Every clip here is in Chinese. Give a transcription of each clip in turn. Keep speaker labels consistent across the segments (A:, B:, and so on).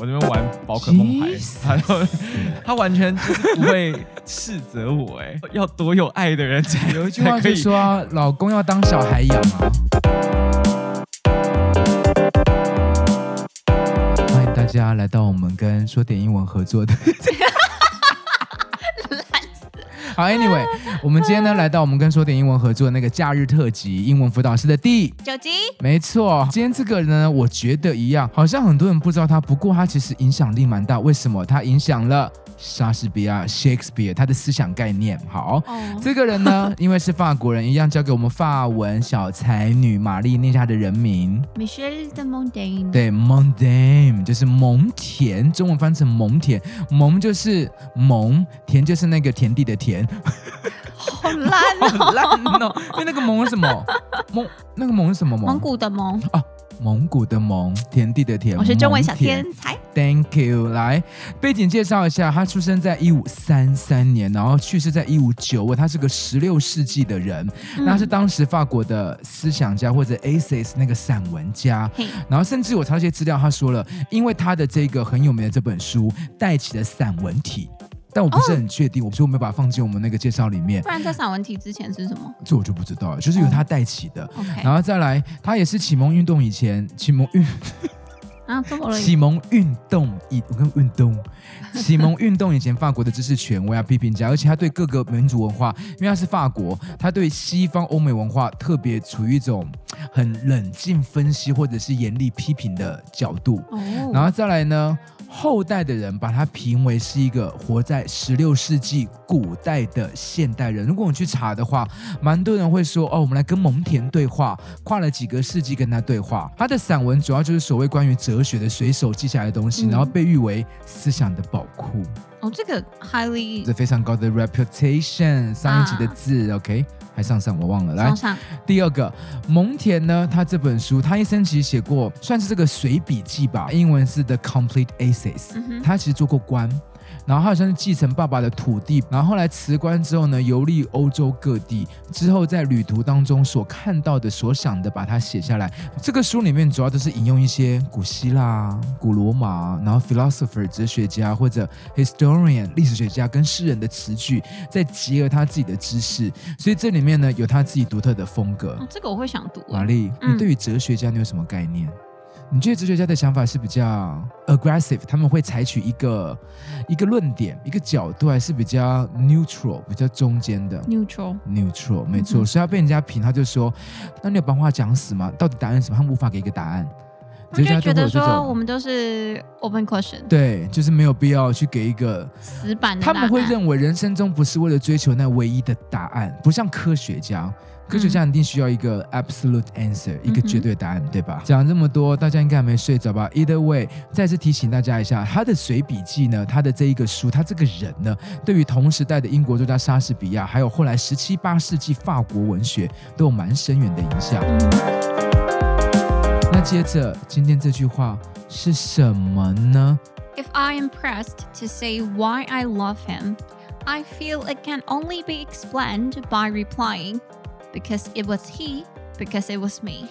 A: 我这边玩宝可梦牌，他 他完全就是不会斥责我，哎，要多有爱的人才
B: 有一句话就说，老公要当小孩养啊。欢迎大家来到我们跟说点英文合作的。好，Anyway，我们今天呢来到我们跟说点英文合作的那个假日特辑英文辅导师的第
C: 九集，
B: 没错，今天这个人呢，我觉得一样，好像很多人不知道他，不过他其实影响力蛮大。为什么？他影响了莎士比亚 Shakespeare 他的思想概念。好，哦、这个人呢，因为是法国人，一样交给我们法文小才女玛丽念一下的人名
C: ，Michel de Montaigne。
B: 对，Montaigne 就是蒙田，中文翻成蒙田，蒙就是蒙，田就是那个田地的田。
C: 好烂哦，
B: 好烂哦！因为那个蒙是什么？蒙那个蒙是什么蒙？
C: 蒙古的蒙
B: 啊，蒙古的蒙，田地的田。
C: 我是中文小天才。
B: Thank you。来，背景介绍一下，他出生在一五三三年，然后去世在一五九二。他是个十六世纪的人，嗯、那是当时法国的思想家或者 essayist 那个散文家。然后甚至我查一些资料，他说了，因为他的这个很有名的这本书带起了散文体。但我不是很确定，我说我没有把它放进我们那个介绍里面。
C: 不然在散文题之前是什么？
B: 这我就不知道了，就是由他带起的。
C: Oh.
B: 然后再来，他也是启蒙运动以前启蒙运
C: 啊，
B: 启蒙运动以我跟运动 启蒙运动以前法国的知识权威啊批评家，而且他对各个民族文化，因为他是法国，他对西方欧美文化特别处于一种很冷静分析或者是严厉批评的角度。Oh. 然后再来呢？后代的人把他评为是一个活在十六世纪古代的现代人。如果我们去查的话，蛮多人会说：“哦，我们来跟蒙田对话，跨了几个世纪跟他对话。”他的散文主要就是所谓关于哲学的随手记下来的东西，嗯、然后被誉为思想的宝库。
C: 哦，这个 highly
B: 这非常高的 reputation。上一集的字、啊、OK。还上上我忘了，
C: 来
B: 第二个蒙田呢，他这本书他一生其实写过算是这个随笔记吧，英文是 The Complete Essays，、嗯、他其实做过官。然后他好像是继承爸爸的土地，然后后来辞官之后呢，游历欧洲各地，之后在旅途当中所看到的、所想的，把它写下来。这个书里面主要都是引用一些古希腊、古罗马，然后 philosopher 哲学家或者 historian 历史学家跟诗人的词句，再结合他自己的知识，所以这里面呢有他自己独特的风格。
C: 哦、这个我会想读。
B: 玛丽，你对于哲学家你有什么概念？嗯你觉得哲学家的想法是比较 aggressive，他们会采取一个一个论点、一个角度，还是比较 neutral，比较中间的？neutral，neutral，没错。嗯、所以要被人家评，他就说：“那你有把话讲死吗？到底答案是什么？”他们无法给一个答案。
C: 哲学家觉得说我们都是 open question，
B: 对，就是没有必要去给一个
C: 死板的。
B: 他们会认为人生中不是为了追求那唯一的答案，不像科学家。科学家一定需要一个 absolute answer，、嗯、一个绝对答案，对吧？讲这么多，大家应该还没睡着吧？Either way，再次提醒大家一下，他的随笔记呢，他的这一个书，他这个人呢，对于同时代的英国作家莎士比亚，还有后来十七八世纪法国文学，都有蛮深远的影响。那接着，今天这句话是什么呢
C: ？If I am pressed to say why I love him, I feel it can only be explained by replying. Because it was he, because it was me.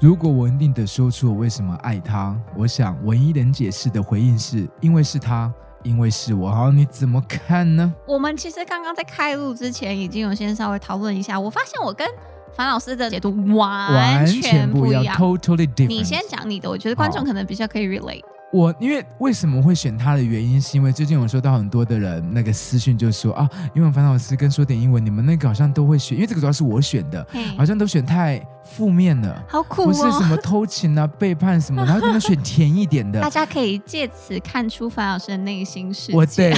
B: 如果我一定得说出我为什么爱他，我想唯一能解释的回应是因为是他，因为是我。好，你怎么看呢？
C: 我们其实刚刚在开录之前已经有先稍微讨论一下，我发现我跟樊老师的解读完全不一样，
B: 完全不一样，totally different。
C: 你先讲你的，我觉得观众可能比较可以 relate。
B: 我因为为什么会选他的原因，是因为最近我收到很多的人那个私讯，就说啊，因为樊老师跟说点英文，你们那个好像都会选，因为这个主要是我选的，好像都选太负面了，
C: 好苦、哦，
B: 不是什么偷情啊、背叛什么，然后他们选甜一点的。
C: 大家可以借此看出樊老师的内心世界。
B: 我对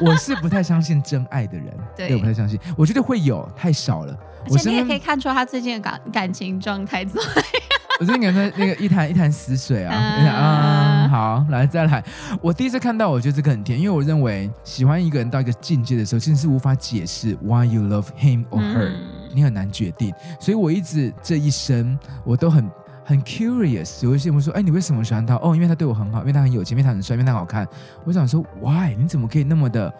B: 我，我是不太相信真爱的人，对，对，我不太相信，我觉得会有，太少了。
C: 而且你也可以看出他最近的感感情状态怎么样。
B: 我最近感觉那个一潭一潭死水啊！啊、嗯，好，来再来。我第一次看到，我觉得这个很甜，因为我认为喜欢一个人到一个境界的时候，其实是无法解释 why you love him or her，、嗯、你很难决定。所以我一直这一生我都很很 curious。有一些人会说：“哎，你为什么喜欢他？”哦，因为他对我很好，因为他很有钱，因为他很帅，因为他好看。我想说，why？你怎么可以那么的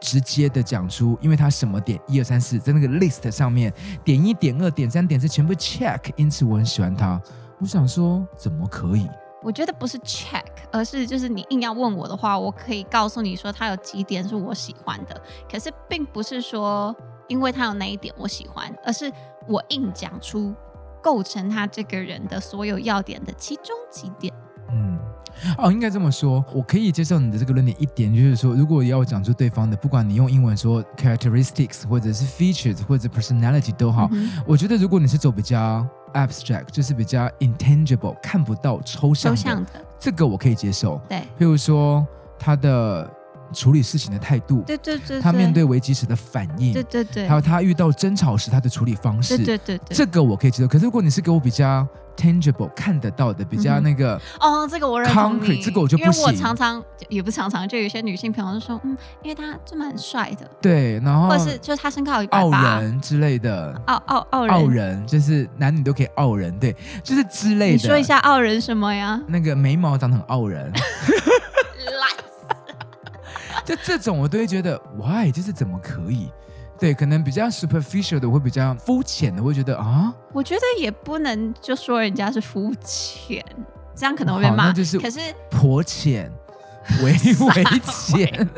B: 直接的讲出？因为他什么点一二三四，在那个 list 上面点一点二点三点四全部 check，因此我很喜欢他。我想说，怎么可以？
C: 我觉得不是 check，而是就是你硬要问我的话，我可以告诉你说他有几点是我喜欢的，可是并不是说因为他有哪一点我喜欢，而是我硬讲出构成他这个人的所有要点的其中几点。
B: 嗯，哦，应该这么说，我可以接受你的这个论点一点，就是说，如果要讲出对方的，不管你用英文说 characteristics 或者是 features 或者 personality 都好，嗯、我觉得如果你是走比较 abstract，就是比较 intangible，看不到抽象的，抽象的，这个我可以接受。
C: 对，
B: 譬如说他的。处理事情的态度，
C: 对对对，
B: 他面对危机时的反应，
C: 对对对，
B: 还有他遇到争吵时他的处理方式，
C: 对对对对，
B: 这个我可以接受。可是如果你是给我比较 tangible 看得到的，比较那个
C: 哦，这个我认同你，
B: 这个我就不行。
C: 因为我常常也不常常，就有些女性朋友就说，嗯，因为他就蛮帅的，
B: 对，然后
C: 或者是就是他身高有一百八，
B: 傲人之类的，
C: 傲傲傲人，
B: 傲人就是男女都可以傲人，对，就是之类的。你
C: 说一下傲人什么呀？
B: 那个眉毛长得很傲人。就这种我都会觉得，why？就是怎么可以？对，可能比较 superficial 的，会比较肤浅的，会觉得啊。
C: 我觉得也不能就说人家是肤浅，这样可能会被
B: 骂。就是，
C: 可是
B: 婆浅，微微浅。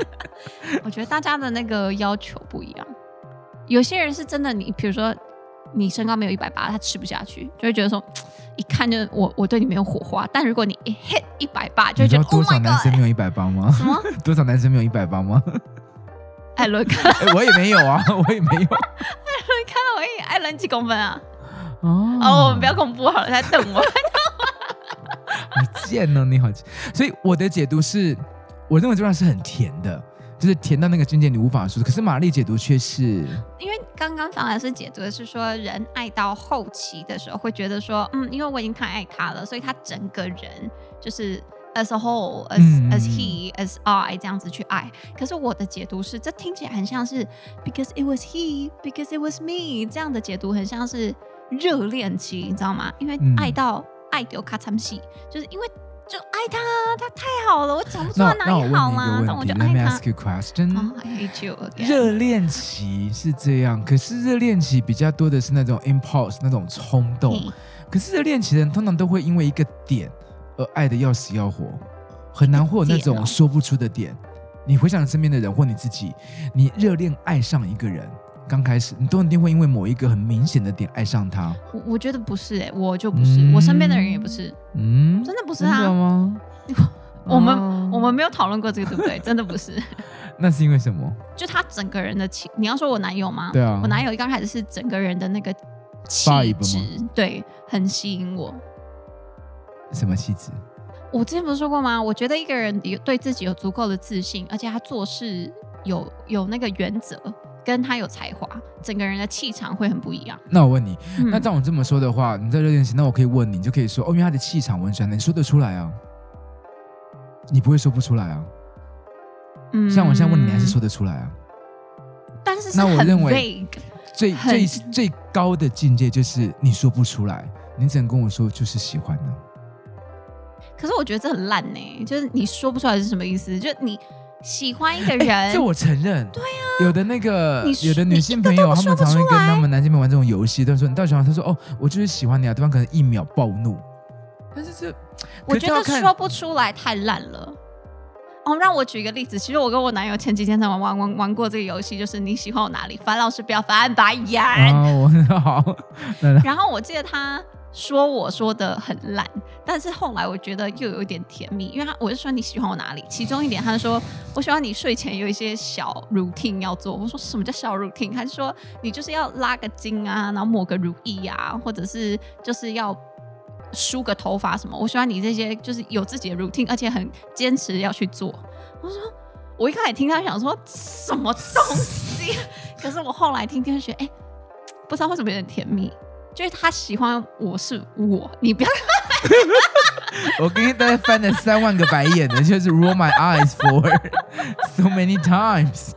C: 我觉得大家的那个要求不一样，有些人是真的，你比如说。你身高没有一百八，他吃不下去，就会觉得说，一看就我我对你没有火花。但如果你一 hit 一百八，就会觉得
B: 多少男生没有一百八吗？
C: 什么？
B: 多少男生没有一百八吗？
C: 艾伦看、
B: 欸，我也没有啊，我也没有。艾
C: 伦看到我一艾伦几公分啊？哦，哦，我们不要公布好了，他在等我。
B: 好贱哦，你好贱。所以我的解读是，我认为这段是很甜的。就是甜到那个境界，你无法说。可是玛丽解读却是，
C: 因为刚刚张老师解读的是说，人爱到后期的时候，会觉得说，嗯，因为我已经太爱他了，所以他整个人就是 as a whole，as、嗯、as he，as I 这样子去爱。可是我的解读是，这听起来很像是 because it was he，because it was me 这样的解读，很像是热恋期，你知道吗？因为爱到爱丢卡惨戏，就是因为。就爱他，他太好了，我讲不出他哪里好吗？但我就爱他。Let me ask you question.
B: Oh, I hate you again. 热恋期是这样，可是热恋期比较多的是那种 impulse，那种冲动。可是热恋期的人通常都会因为一个点而爱的要死要活，很难会有那种说不出的点。你回想身边的人或你自己，你热恋爱上一个人。刚开始，你都一定会因为某一个很明显的点爱上他。
C: 我我觉得不是哎、欸，我就不是，嗯、我身边的人也不是。嗯，真的不是啊？
B: 吗？
C: 我们、啊、我们没有讨论过这个，对不对？真的不是。
B: 那是因为什么？就
C: 他整个人的气，你要说我男友吗？
B: 对啊，
C: 我男友刚开始是整个人的那个气质，对，很吸引我。
B: 什么气质？
C: 我之前不是说过吗？我觉得一个人有对自己有足够的自信，而且他做事有有那个原则。跟他有才华，整个人的气场会很不一样。
B: 那我问你，嗯、那照我这么说的话，你在热恋期，那我可以问你，你就可以说，哦，因为他的气场温暖，你说得出来啊？你不会说不出来啊？嗯，像我现在问你，你还是说得出来啊？
C: 但是，是
B: 那我认为最最最高的境界就是你说不出来，你只能跟我说就是喜欢呢。
C: 可是我觉得这很烂呢，就是你说不出来是什么意思？就你。喜欢一个人，
B: 欸、这我承认。
C: 对啊，
B: 有的那个，有的女性朋友，他们常常跟他们男性朋友玩这种游戏，都说你到底喜欢？他说哦，我就是喜欢你啊。对方可能一秒暴怒，但是这
C: 我觉得说不出来太烂了。哦，让我举一个例子，其实我跟我男友前几天才玩玩玩玩过这个游戏，就是你喜欢我哪里？樊老师不要翻白眼。
B: 哦，我好。
C: 然后我记得他。说我说的很烂，但是后来我觉得又有点甜蜜，因为他我就说你喜欢我哪里？其中一点他说我喜欢你睡前有一些小 routine 要做。我说什么叫小 routine？他就说你就是要拉个筋啊，然后抹个乳液啊，或者是就是要梳个头发什么。我喜欢你这些就是有自己的 routine，而且很坚持要去做。我说我一开始听他想说什么东西，可是我后来听听就觉得哎，不知道为什么有点甜蜜。就是他喜欢我是我，你不要。
B: 我刚刚大概翻了三万个白眼的，就是 roll my eyes for so many times。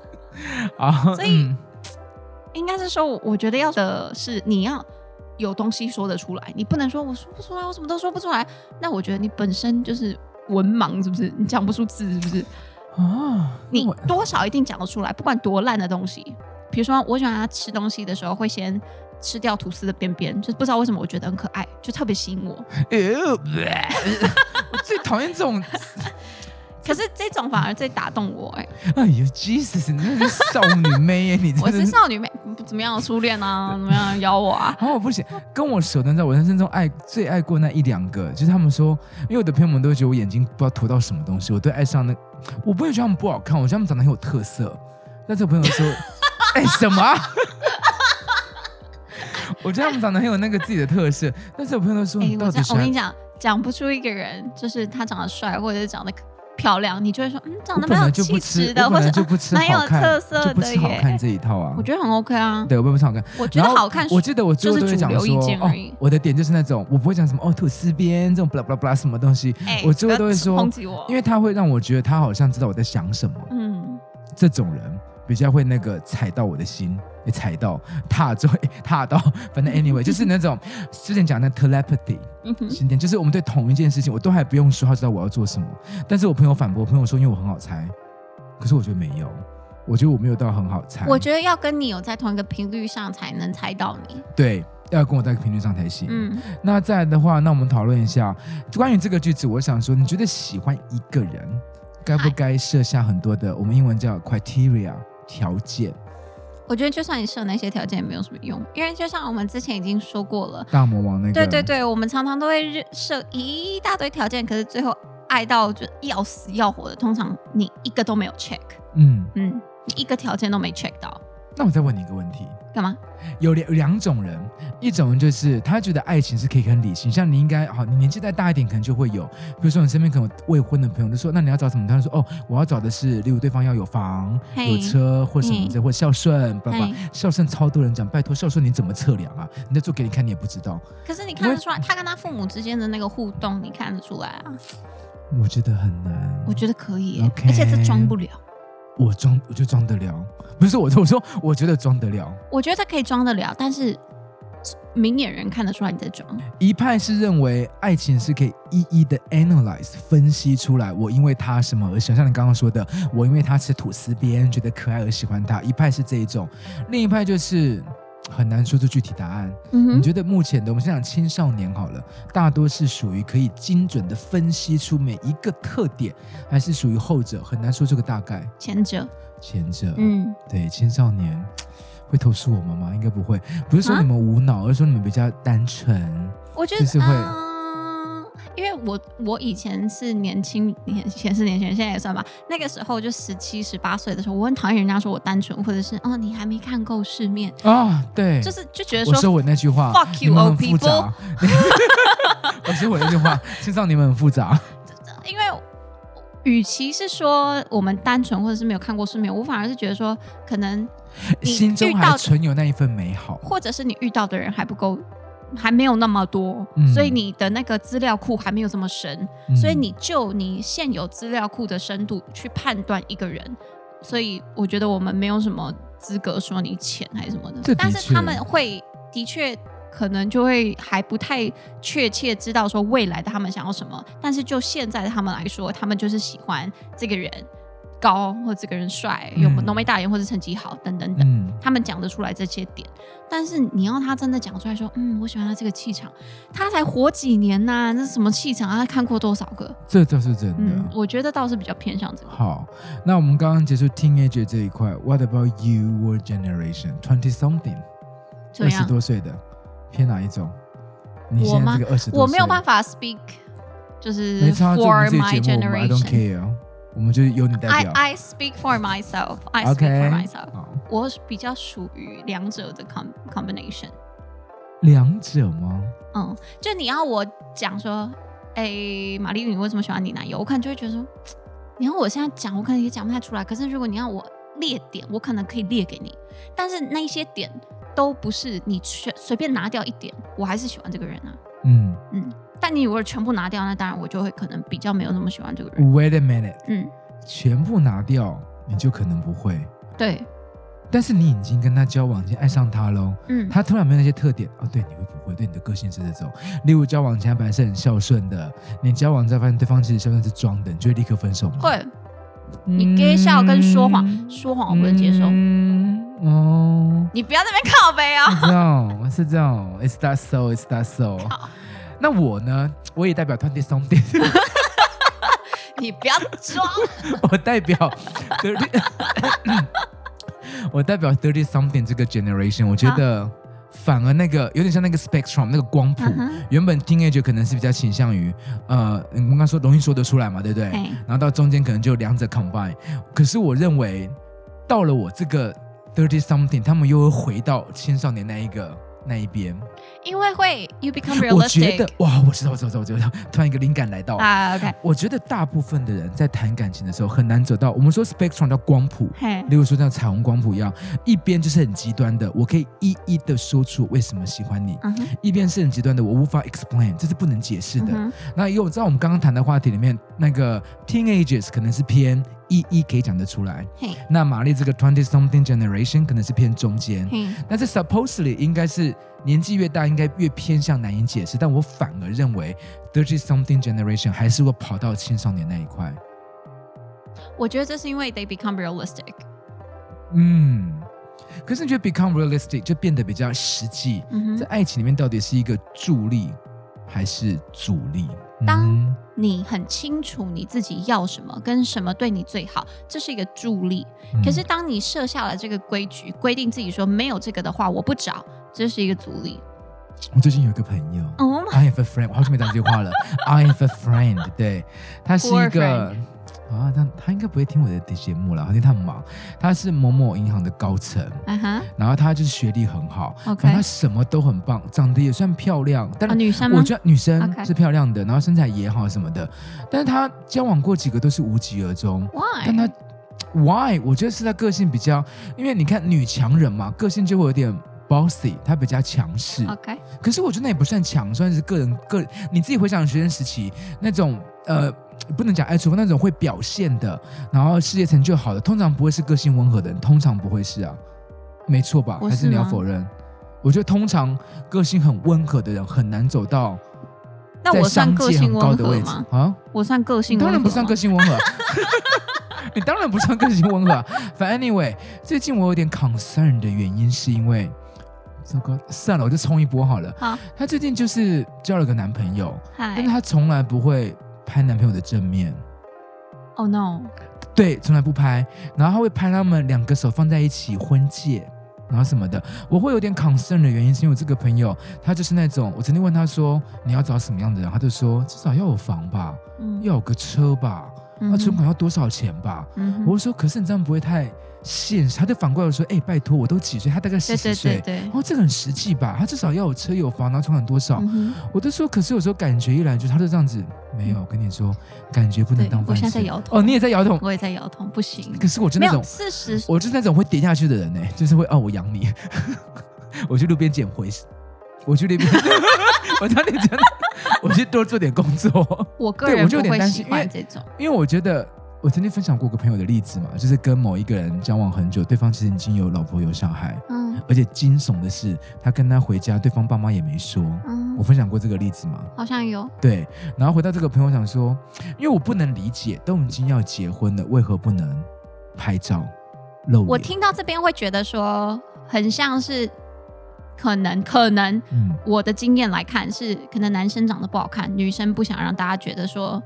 B: 啊，
C: 所以、嗯、应该是说，我觉得要的是你要有东西说得出来，你不能说我说不出来，我什么都说不出来。那我觉得你本身就是文盲，是不是？你讲不出字，是不是？
B: 啊，
C: 你多少一定讲得出来，不管多烂的东西。比如说，我喜欢他吃东西的时候会先。吃掉吐司的边边，就是不知道为什么我觉得很可爱，就特别吸引我。
B: 我最讨厌这种。
C: 可是这种反而最打动我哎！
B: 哎呦，Jesus，你那是少女妹耶！你
C: 我是少女妹，怎么样？初恋啊？怎么样？咬我啊？
B: 然后我不行，跟我熟的，在我人生中爱最爱过那一两个，就是他们说，因为我的朋友们都觉得我眼睛不知道涂到什么东西，我都爱上那，我不会觉得他们不好看，我觉得他们长得很有特色。但这个朋友说，哎、欸，什么？我觉得他们长得很有那个自己的特色，但是我朋友都说，欸、到底
C: 我，我跟你讲，讲不出一个人，就是他长得帅，或者是长得。漂亮，你就会说，嗯，长得蛮有气质的，或者蛮有特色的耶。
B: 好看这一套啊，
C: 我觉得很 OK 啊。
B: 对，我不是好看，
C: 我觉得好看。
B: 我记得我最后都会讲说，哦，我的点就是那种，我不会讲什么哦，吐司边这种巴拉巴拉巴拉什么东西，我最后都会说，因为他会让我觉得他好像知道我在想什么。嗯，这种人比较会那个踩到我的心。被踩到，踏着，踏到，反正 anyway 就是那种之前讲的 telepathy，心电，就是我们对同一件事情，我都还不用说，他知道我要做什么。但是我朋友反驳，朋友说因为我很好猜，可是我觉得没有，我觉得我没有到很好猜。
C: 我觉得要跟你有在同一个频率上才能猜到你。
B: 对，要跟我在频率上才行。嗯，那再来的话，那我们讨论一下关于这个句子，我想说，你觉得喜欢一个人，该不该设下很多的，我们英文叫 criteria 条件？
C: 我觉得就算你设那些条件也没有什么用，因为就像我们之前已经说过了，
B: 大魔王那个，
C: 对对对，我们常常都会设一大堆条件，可是最后爱到就要死要活的，通常你一个都没有 check，嗯。嗯，你一个条件都没 check 到。
B: 那我再问你一个问题，
C: 干嘛？
B: 有两两种人，一种人就是他觉得爱情是可以很理性，像你应该好，你年纪再大一点，可能就会有，比如说你身边可能有未婚的朋友，就说那你要找什么？他就说哦，我要找的是，例如对方要有房.有车或什么的，或孝顺，爸爸.孝顺超多人讲，拜托孝顺你怎么测量啊？你在做给你看，你也不知道。
C: 可是你看得出来，他跟他父母之间的那个互动，你看得出来啊？
B: 我觉得很难。
C: 我觉得可以.而且这装不了。
B: 我装，我就装得了，不是我，我说，我觉得装得了。
C: 我觉得他可以装得了，但是明眼人看得出来你在装。
B: 一派是认为爱情是可以一一的 analyze 分析出来，我因为他什么而喜欢，像你刚刚说的，我因为他吃吐司边觉得可爱而喜欢他。一派是这一种，另一派就是。很难说出具体答案。嗯，你觉得目前的我们先讲青少年好了，大多是属于可以精准的分析出每一个特点，还是属于后者？很难说这个大概。
C: 前者。
B: 前者。嗯，对，青少年会投诉我们吗？应该不会。不是说你们无脑，啊、而是说你们比较单纯。
C: 我觉得是会。呃因为我我以前是年轻年，以前是年轻人，现在也算吧。那个时候就十七十八岁的时候，我很讨厌人家说我单纯，或者是哦你还没看够世面啊、哦。对，就是就觉得说
B: 我说我那句话
C: ，fuck you old people。
B: 我说我那句话，青少年们很复杂。
C: 因为与其是说我们单纯，或者是没有看过世面，我反而是觉得说，可能
B: 心中还存有那一份美好，
C: 或者是你遇到的人还不够。还没有那么多，嗯、所以你的那个资料库还没有这么深，嗯、所以你就你现有资料库的深度去判断一个人，所以我觉得我们没有什么资格说你浅还是什么的。的但是他们会的确可能就会还不太确切知道说未来的他们想要什么，但是就现在的他们来说，他们就是喜欢这个人。高或者这个人帅，有浓眉大眼或者成绩好等等等，嗯、他们讲得出来这些点。但是你要他真的讲出来说，嗯，我喜欢他这个气场，他才活几年呐、啊，那什么气场啊？他看过多少个？这
B: 倒是真的、嗯。
C: 我觉得倒是比较偏向这个。
B: 好，那我们刚刚结束 teenager 这一块，What about your generation twenty something？二十多岁的偏哪一种？你现在这个二十多，
C: 我没有办法 speak，就是 for my
B: care。我们就由你代表。
C: I I speak for myself. I speak for myself. 我比较属于两者的 com combination。
B: 两者吗？
C: 嗯，就你要我讲说，哎，玛丽，你为什么喜欢你男友？我可能就会觉得说，你要我现在讲，我可能也讲不太出来。可是如果你要我列点，我可能可以列给你。但是那一些点都不是你随随便拿掉一点，我还是喜欢这个人啊。嗯嗯。但你如果全部拿掉，那当然我就会可能比较没有那么喜欢这个人。
B: Wait a minute，嗯，全部拿掉，你就可能不会。
C: 对，
B: 但是你已经跟他交往，已经爱上他喽。嗯，他突然没有那些特点哦，对，你会不会？对你的个性是这种。例如交往前他本来是很孝顺的，你交往之后发现对方其实孝顺是装的，你就会立刻分手吗？
C: 会。你给笑跟说谎，嗯、说谎我不能接受。嗯
B: 哦，
C: 你不要在那边靠背哦。
B: No，是这样 It's that so. It's that so? 那我呢？我也代表 Twenty Something。
C: 你不要装。
B: 我代表 Thirty，我代表 Thirty Something 这个 Generation。我觉得反而那个有点像那个 Spectrum 那个光
C: 谱，
B: 原本 Teenager 可能是比较倾向于呃，你刚刚说容易说得出来嘛，对不对？
C: 嘿
B: 然后到中间可能就两者 combine。可是我认为到了我这个 Thirty Something，他们又会回到青少年那一个那一边。
C: 因为会 you become
B: 我觉
C: realistic
B: 得。哇，我知道，我知道，我知道，突然一个灵感来到。
C: 啊，OK，
B: 我觉得大部分的人在谈感情的时候很难走到，我们说 spectrum 叫光谱，
C: 嘿，
B: 例如说像彩虹光谱一样，一边就是很极端的，我可以一一的说出为什么喜欢你；一边是很极端的，我无法 explain，这是不能解释的。那因为我知道我们刚刚谈的话题里面，那个 teenagers 可能是偏一一可以讲得出
C: 来，
B: 那玛丽这个 twenty something generation 可能是偏中
C: 间。
B: 那这 supposedly 应该是年纪越大，应该越偏向难以解释。但我反而认为 thirty something generation 还是会跑到青少年那一块。
C: 我觉得这是因为 they become realistic。
B: 嗯，可是你觉得 become realistic 就变得比较
C: 实际，
B: 在爱情里面到底是一个助力还是阻力？
C: 当
B: 嗯
C: 你很清楚你自己要什么，跟什么对你最好，这是一个助力。
B: 嗯
C: 可是当你设下了这个规矩，规定自己说没有这个的话，我不找，这是一个阻力。
B: 我最近有一个朋友。
C: 哦、
B: I have a friend，我好久没讲这句话了。I have a friend，对，他是一
C: 个
B: 啊，他他应该不会听我的节目了，好像他很忙。他是某某银行的高层，
C: 啊哈，
B: 然后他就是学历很好
C: OK
B: 反正他什么都很棒，长得也算漂亮，但
C: 哦，女生吗
B: 我？觉得女生是漂亮的然后身材也好什么的，但是他交往过几个都是无疾而终。但？他 why？我觉得是他个性比较，因为你看女强人嘛，个性就会有点 bossy，他比较强势。
C: OK，
B: 可是我觉得那也不算强，算是个人个你自己回想学生时期那种呃，不能讲爱出风那种会表现的，然后事业成就好的，通常不会是个性温和的人，通常不会是啊，没错吧？
C: 还是
B: 你要否认？我觉得通常个性很温和的人很难走到
C: 那我算个性
B: 高
C: 温
B: 的位置
C: 和吗？
B: 啊。
C: 我算个性
B: 当然不算个性温和，你当然不算个性温和。反正 anyway，最近我有点 concern 的原因是因为，糟糕，算了，我就冲一波好了。
C: 好，
B: 她最近就是交了个男朋友，但是她从来不会拍男朋友的正面
C: ，，Oh no，
B: 对，从来不拍。然后他会拍他们两个手放在一起婚戒，然后什么的。我会有点 concern 的原因是因为我这个朋友，他就是那种，我曾经问他说你要找什么样的人，他就说至少要有房吧，
C: 嗯
B: 要有个车吧。那、
C: 嗯
B: 存款要多少钱吧？
C: 嗯
B: 我就说，可是你这样不会太现实？他就反过来说，哎、拜托，我都几岁？他大概四十岁
C: 对，对
B: 然，后这个很实际吧？他至少要有车有房，然后存款多少？
C: 嗯
B: 我都说，可是有时候感觉一来就他就这样子，没有，我跟你说，感觉不能
C: 对
B: 当饭吃。
C: 我现在在摇头
B: 哦，你也在摇头。
C: 我也在摇头，不行，
B: 可是我就那
C: 种，四十，
B: 我就是那种会跌下去的人呢，就是会哦，我养你，我去路边捡回，我去那边，我差点真的，我去多做点工作。
C: 我个
B: 对我就有点
C: 人不会喜
B: 担心因为
C: 欢这种。
B: 因为我觉得我曾经分享过个朋友的例子嘛，就是跟某一个人交往很久，对方其实已经有老婆有小孩，
C: 嗯
B: 而且惊悚的是，他跟他回家，对方爸妈也没说。
C: 嗯
B: 我，分享过这个例子吗？
C: 好像有。
B: 对，然后回到这个朋友想说，因为我不能理解，都已经要结婚了，为何不能拍照露脸？
C: 我听到这边会觉得说，很像是可能可能
B: 嗯，
C: 我的经验来看是，可能男生长得不好看，女生不想让大家觉得说，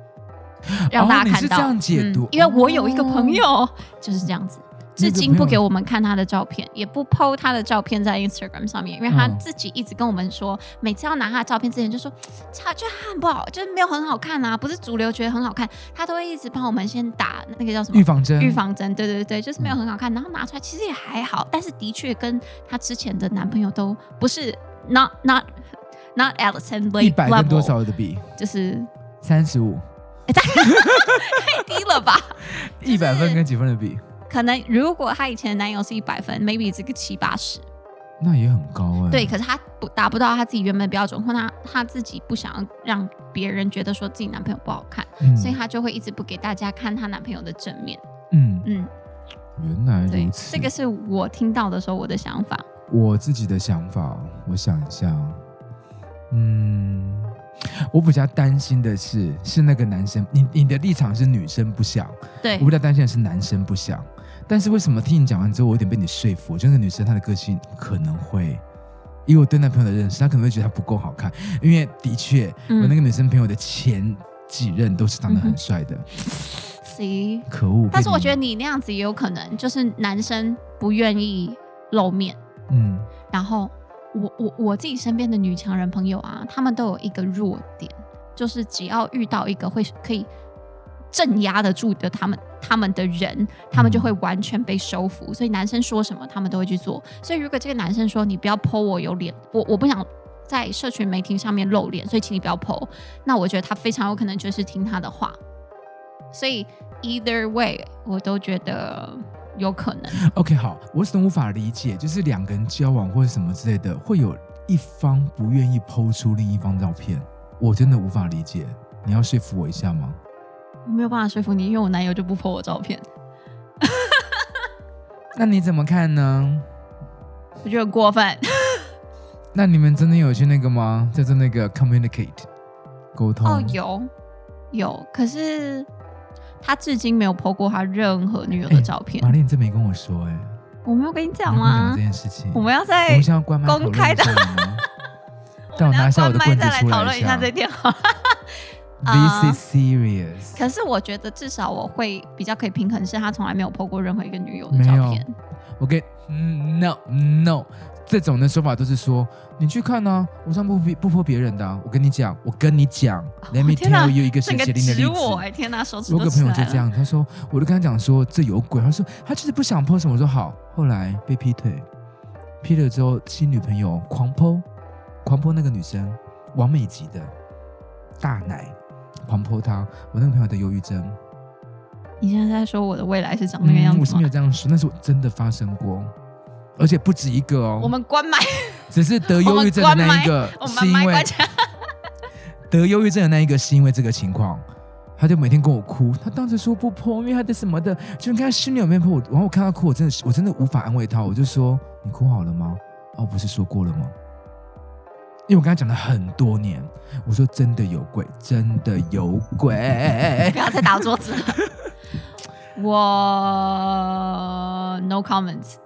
C: 让大家看到。
B: 哦是这样解读
C: 嗯因为我有一个朋友、
B: 哦
C: 就是这样子。
B: 那个
C: 至今不给我们看他的照片，也不 PO 他的照片在 Instagram 上面，因为他
B: 嗯
C: 自己一直跟我们说，每次要拿他的照片之前就说，差就很不好，就是没有很好看啊，不是主流觉得很好看，他都会一直帮我们先打那个叫什么
B: 预防针，
C: 预防针，对对对，就是没有很好看，然后拿出来其实也还好，但是的确跟她之前的男朋友都不是 not not not Alison
B: 一
C: level，
B: 百跟多少的比？
C: 就是
B: 三十五，
C: 太低了吧？
B: 一百分跟几分的比？
C: 可能如果她以前的男友是一百分，maybe 这个七八十，
B: 那也很高哎、
C: 对，可是她不达不到她自己原本的标准，或她她自己不想要让别人觉得说自己男朋友不好看，
B: 嗯
C: 所以她就会一直不给大家看她男朋友的正面。
B: 嗯，
C: 嗯，
B: 原
C: 来
B: 如，此。
C: 这个是我听到的时候我的想法。
B: 我自己的想法，我想一下，嗯，我比较担心的是，是那个男生，你你的立场是女生不想，
C: 对
B: 我比较担心的是男生不想。但是为什么听你讲完之后，我有点被你说服？就那个女生她的个性可能会，以我对那朋友的认识，她可能会觉得他不够好看，因为的确，
C: 嗯
B: 我那个女生朋友的前几任都是长得很帅的。
C: See，
B: 可恶！
C: 但是我觉
B: 得，
C: 得你那样子也有可能，就是男生不愿意露面，
B: 嗯，
C: 然后我我我自己身边的女强人朋友啊，他们都有一个弱点，就是只要遇到一个会可以镇压得住的他们他们的人，他们就会完全被收服。所以男生说什么，他们都会去做。所以如果这个男生说你不要 po 我有脸，我我不想在社群媒体上面露脸，所以请你不要 po，那我觉得他非常有可能就是听他的话。所以 either way，我都觉得有可能。
B: OK，好，我始终无法理解，就是两个人交往或者什么之类的，会有一方不愿意抛出另一方照片，我真的无法理解。你要说服我一下吗？
C: 我没有办法说服你，因为我男友就不 po 我照片，
B: 那你怎么看呢？
C: 我觉得很过分。
B: 那你们真的有去那个吗？就是那个 communicate 沟通？
C: 哦，有有，可是他至今没有 po 过他任何女友的照片。
B: 玛丽，你这没跟我说哎、
C: 我没有跟你
B: 讲
C: 吗
B: 这？件事情？
C: 我们要
B: 我
C: 在公开的
B: 讨论一下
C: 我
B: 但我拿下我的棍子出来
C: 再来讨论一
B: 一下
C: 下这电话。
B: This is serious。
C: 可是我觉得至少我会比较可以平衡，是他从来没有 po 过任何一个女友的照片。
B: 我跟嗯 no no 这种的说法都是说你去看啊，我上不不不泼别人的、啊。我跟你讲，我跟你讲，Let me tell you 一个血
C: 整个
B: 淋淋的例
C: 指我哎、
B: 子。
C: 天哪，手指都
B: 我有个朋友。就这样，他说，我就跟他讲说这有鬼，他说他就是不想 po 什么，我说好，后来被劈腿，劈了之后新女朋友狂 po，狂 po 那个女生，完美级的大奶，狂泼他，我那个朋友的忧郁症。
C: 你现在在说我的未来是长那个样子
B: 嗯，我是
C: 没？
B: 有这样说，那是我真的发生过，而且不止一个哦。
C: 我们关麦，
B: 只是得忧郁症的那一
C: 个
B: 是因
C: 为。
B: 得忧郁症的那一个是因为这个情况，他就每天跟我哭，他当时说不破，因为他的什么的，就你看他心里有没有破，然后我看他哭，我真的是我真的无法安慰他，我就说你哭好了吗？哦，不是说过了吗？因为我跟他讲了很多年，我说真的有鬼，真的有鬼
C: 不。要再打桌子了。我 no comments。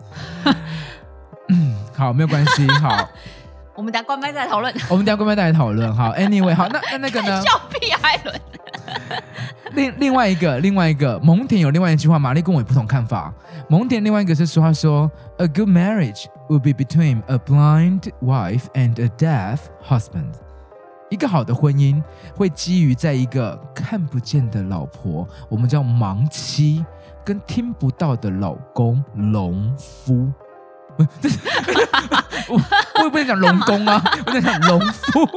B: 好，没有关系，好，
C: 我们等下关麦再讨论。
B: 我们等下关麦再来讨论。好，Anyway，好，那那那个呢？
C: 笑屁艾伦。
B: 另另外一个，另外一个，蒙恬有另外一句话，玛丽跟我有不同看法。蒙恬另外一个是说，他说，A good marriage would be between a blind wife and a deaf husband。一个好的婚姻会基于在一个看不见的老婆，我们叫盲妻，跟听不到的老公农夫。我我也不能讲龙工啊，我在讲农夫。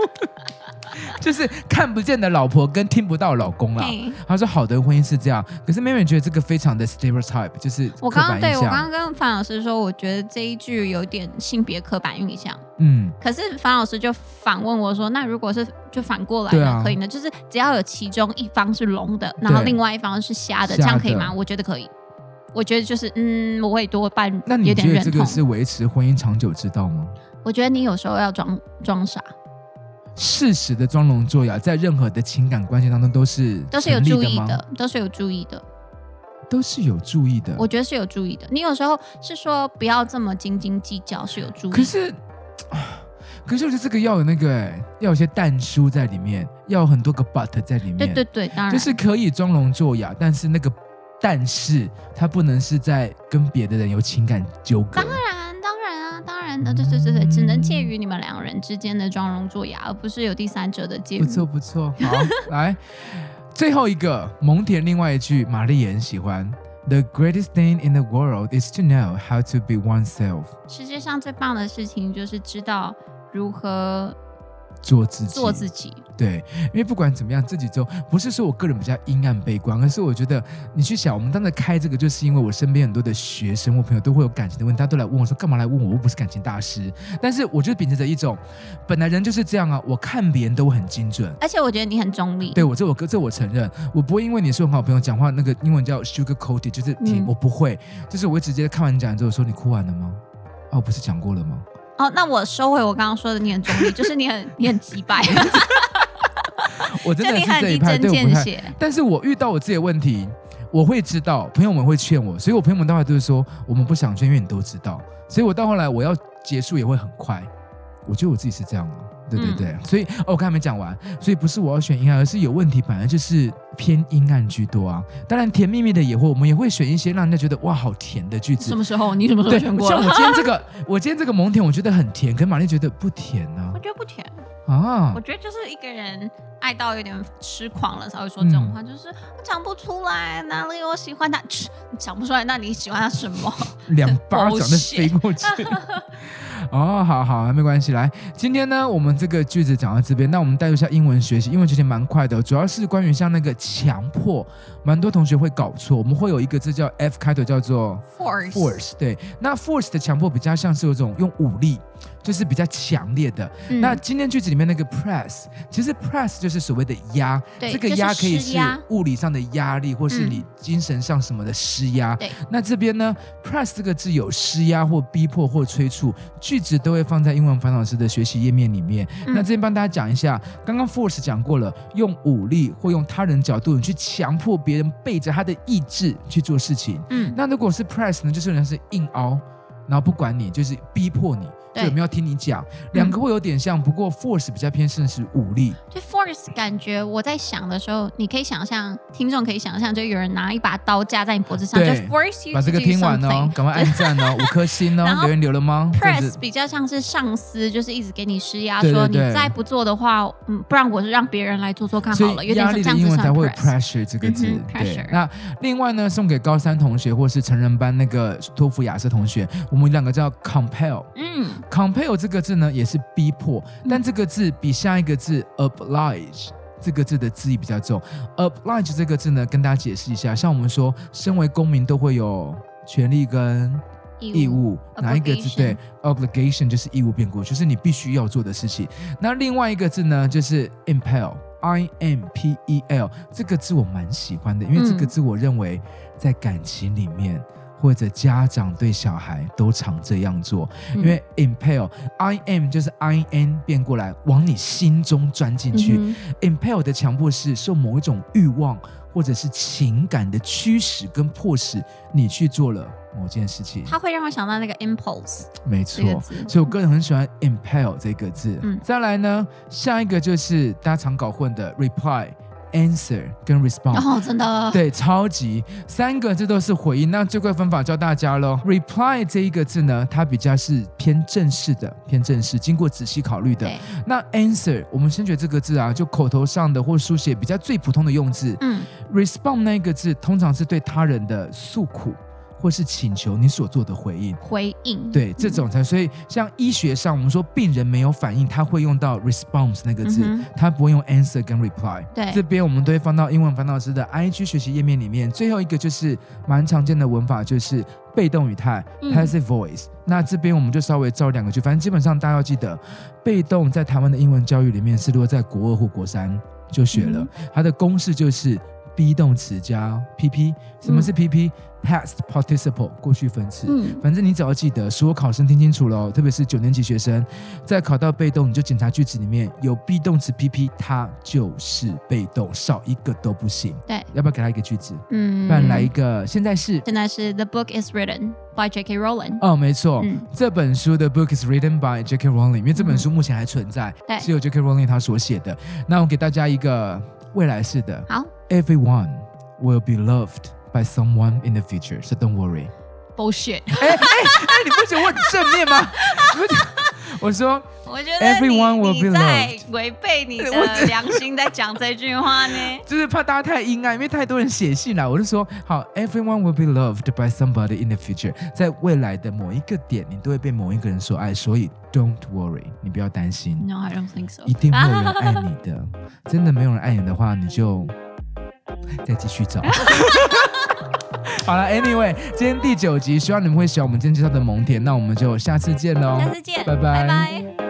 B: 就是看不见的老婆跟听不到老公啦。他说好的婚姻是这样，可是妹妹觉得这个非常的 stereotype，就是
C: 我
B: 刚刚
C: 对我刚刚跟樊老师说，我觉得这一句有点性别刻板印象。
B: 嗯，
C: 可是樊老师就反问我说：“那如果是就反过来呢？
B: 啊
C: 可以呢？就是只要有其中一方是聋的，然后另外一方是瞎的，这样可以吗？我觉得可以。我觉得就是嗯，我会多半
B: 那你
C: 有点认同。
B: 觉得这个是维持婚姻长久之道吗？
C: 我觉得你有时候要装装傻，
B: 适时的装聋作哑，在任何的情感关系当中都是
C: 都是有注意的，都是有注意的。
B: 都是有注意的。
C: 我觉得是有注意的。你有时候是说不要这么斤斤计较，是有注意的。
B: 可是，可是我觉得这个要有那个、欸，要有些淡书在里面，要有很多个 but 在里面。
C: 对对对，当然
B: 就是可以装聋作哑，但是那个但是它不能是在跟别的人有情感纠葛。
C: 当然啊，当然的，对对对对，只能介于你们两个人之间的装聋作哑，而不是有第三者的介入。
B: 不错不错，好来最后一个蒙恬另外一句，玛丽也很喜欢。The greatest thing in the world is to know how to be oneself。
C: 世界上最棒的事情就是知道如何
B: 做自己，
C: 做自己。
B: 对，因为不管怎么样，自己就不是说我个人比较阴暗悲观，而是我觉得你去想，我们当时开这个，就是因为我身边很多的学生或朋友都会有感情的问题，大家都来问我说，干嘛来问我？我又不是感情大师。但是我就秉持着一种，本来人就是这样啊，我看别人都很精准。
C: 而且我觉得你很中立。
B: 对我这我这我承认，我不会因为你是我很好朋友讲话，那个英文叫 sugar coated，就是我不会，就是我会直接看完你讲完之后说你哭完了吗？哦，不是讲过了吗？
C: 哦，那我收回我刚刚说的，你很中立，就是你很你很击败。
B: 我真的
C: 就是
B: 这一
C: 针
B: 对我不太。
C: 见血。
B: 但是我遇到我自己的问题，我会知道，朋友们会劝我，所以我朋友们到后来都是说，我们不想劝，因为你都知道。所以我到后来我要结束也会很快。我觉得我自己是这样的，对对对。
C: 嗯、
B: 所以哦，我刚才没讲完，所以不是我要选阴暗，而是有问题，本来就是偏阴暗居多啊。当然，甜蜜蜜的也会，我们也会选一些让人家觉得哇好甜的句子。
C: 什么时候？你什么时候选过？
B: 像我今天这个，我今天这个蒙甜，我觉得很甜，可是玛丽觉得不甜呢、啊。
C: 我觉得不甜
B: 啊。
C: 我觉得就是一个人爱到有点痴狂了才会说这种话，嗯、就是我讲不出来哪里我喜欢他，你讲不出来，那你喜欢他什么？
B: 两巴掌的 飞过去。哦，好好，没关系。来，今天呢，我们这个句子讲到这边，那我们带入一下英文学习，英文学习蛮快的，主要是关于像那个强迫，蛮多同学会搞错。我们会有一个字叫 F 开头，叫做
C: force。
B: force，对，那 force 的强迫比较像是有种用武力。就是比较强烈的。嗯、那今天句子里面那个 press，其实 press 就是所谓的压，
C: 对
B: 这个压可以是物理上的压力，或是你精神上什么的施压。
C: 对、嗯，
B: 那这边呢，press 这个字有施压或逼迫或催促，句子都会放在英文樊老师的学习页面里面。嗯、那这边帮大家讲一下，刚刚 force 讲过了，用武力或用他人角度你去强迫别人背着他的意志去做事情。嗯，那如果是 press 呢，就是人是硬凹，然后不管你，就是逼迫你。有没有听你讲？两个会有点像，嗯、不过 force 比较偏向是武力。
C: 就 force 感觉我在想的时候，你可以想象，听众可以想象，就有人拿一把刀架在你脖子上，就 force you
B: 把这个听完哦，赶快按赞哦，五颗星哦，留言留了吗
C: ？press 比较像是上司，就是一直给你施压，说你再不做的话，嗯，不然我是让别人来做做看好了。有点像。
B: 英文才会 pressure 这个字。嗯、对。那另外呢，送给高三同学或是成人班那个托福雅思同学，我们两个叫 compel。嗯。Compel 这个字呢，也是逼迫，但这个字比下一个字 oblige 这个字的字义比较重。oblige 这个字呢，跟大家解释一下，像我们说，身为公民都会有权利跟义务，哪一个字？对，obligation 就是义务变过，就是你必须要做的事情。那另外一个字呢，就是 impel，i m p e l 这个字我蛮喜欢的，因为这个字我认为在感情里面。或者家长对小孩都常这样做，因为 impel，i am 就是 i n 变过来往你心中钻进去。嗯、impel 的强迫是受某一种欲望或者是情感的驱使跟迫使你去做了某件事情。
C: 它会让我想到那个 impulse，
B: 没错。所以我个人很喜欢 impel 这个字。嗯，再来呢，下一个就是大家常搞混的 reply。Answer 跟 Response
C: 哦，真的
B: 对，超级三个字都是回应。那最快方法教大家喽。Reply 这一个字呢，它比较是偏正式的，偏正式，经过仔细考虑的。那 Answer，我们先觉得这个字啊，就口头上的或书写比较最普通的用字。嗯，Respond 那个字通常是对他人的诉苦。或是请求你所做的回应，
C: 回应。对
B: 这种才，所以像医学上我们说病人没有反应，他会用到 response 那个字，嗯、他不会用 answer 跟 reply。
C: 对，
B: 这边我们都会放到英文烦老师的 IG 学习页面里面。最后一个就是蛮常见的文法，就是被动语态、嗯、passive voice。那这边我们就稍微造两个句，反正基本上大家要记得，被动在台湾的英文教育里面是如果在国二或国三就学了，嗯、它的公式就是 be 动词加 pp。什么是 pp？、嗯 Past participle 过去分词，嗯，反正你只要记得，所有考生听清楚喽，特别是九年级学生，在考到被动，你就检查句子里面有 be 动词 pp，它就是被动，少一个都不行。
C: 对，
B: 要不要给他一个句子？嗯，不然来一个，现在是
C: 现在是 The book is written by J.K. Rowling。
B: 哦，没错，嗯、这本书的 book is written by J.K. Rowling，因为这本书目前还存在，是由 J.K. Rowling 他所写的。那我给大家一个未来式的，
C: 好
B: ，Everyone will be loved。By someone in the future, so don't worry.
C: Bullshit！
B: 哎哎哎，你不觉得我很正面吗？我说，
C: 我觉得 everyone will be loved。在违背你的良心在讲这句话呢，
B: 就是怕大家太阴暗，因为太多人写信了，我就说好，everyone will be loved by somebody in the future，在未来的某一个点，你都会被某一个人所爱，所以 don't worry，你不要担心。
C: No, I don't think so。
B: 一定会有人爱你的，真的没有人爱你的话，你就再继续找。好了，Anyway，今天第九集，希望你们会喜欢我们今天介绍的萌甜，那我们就下次见喽，
C: 下次见，
B: 拜拜。
C: 拜拜。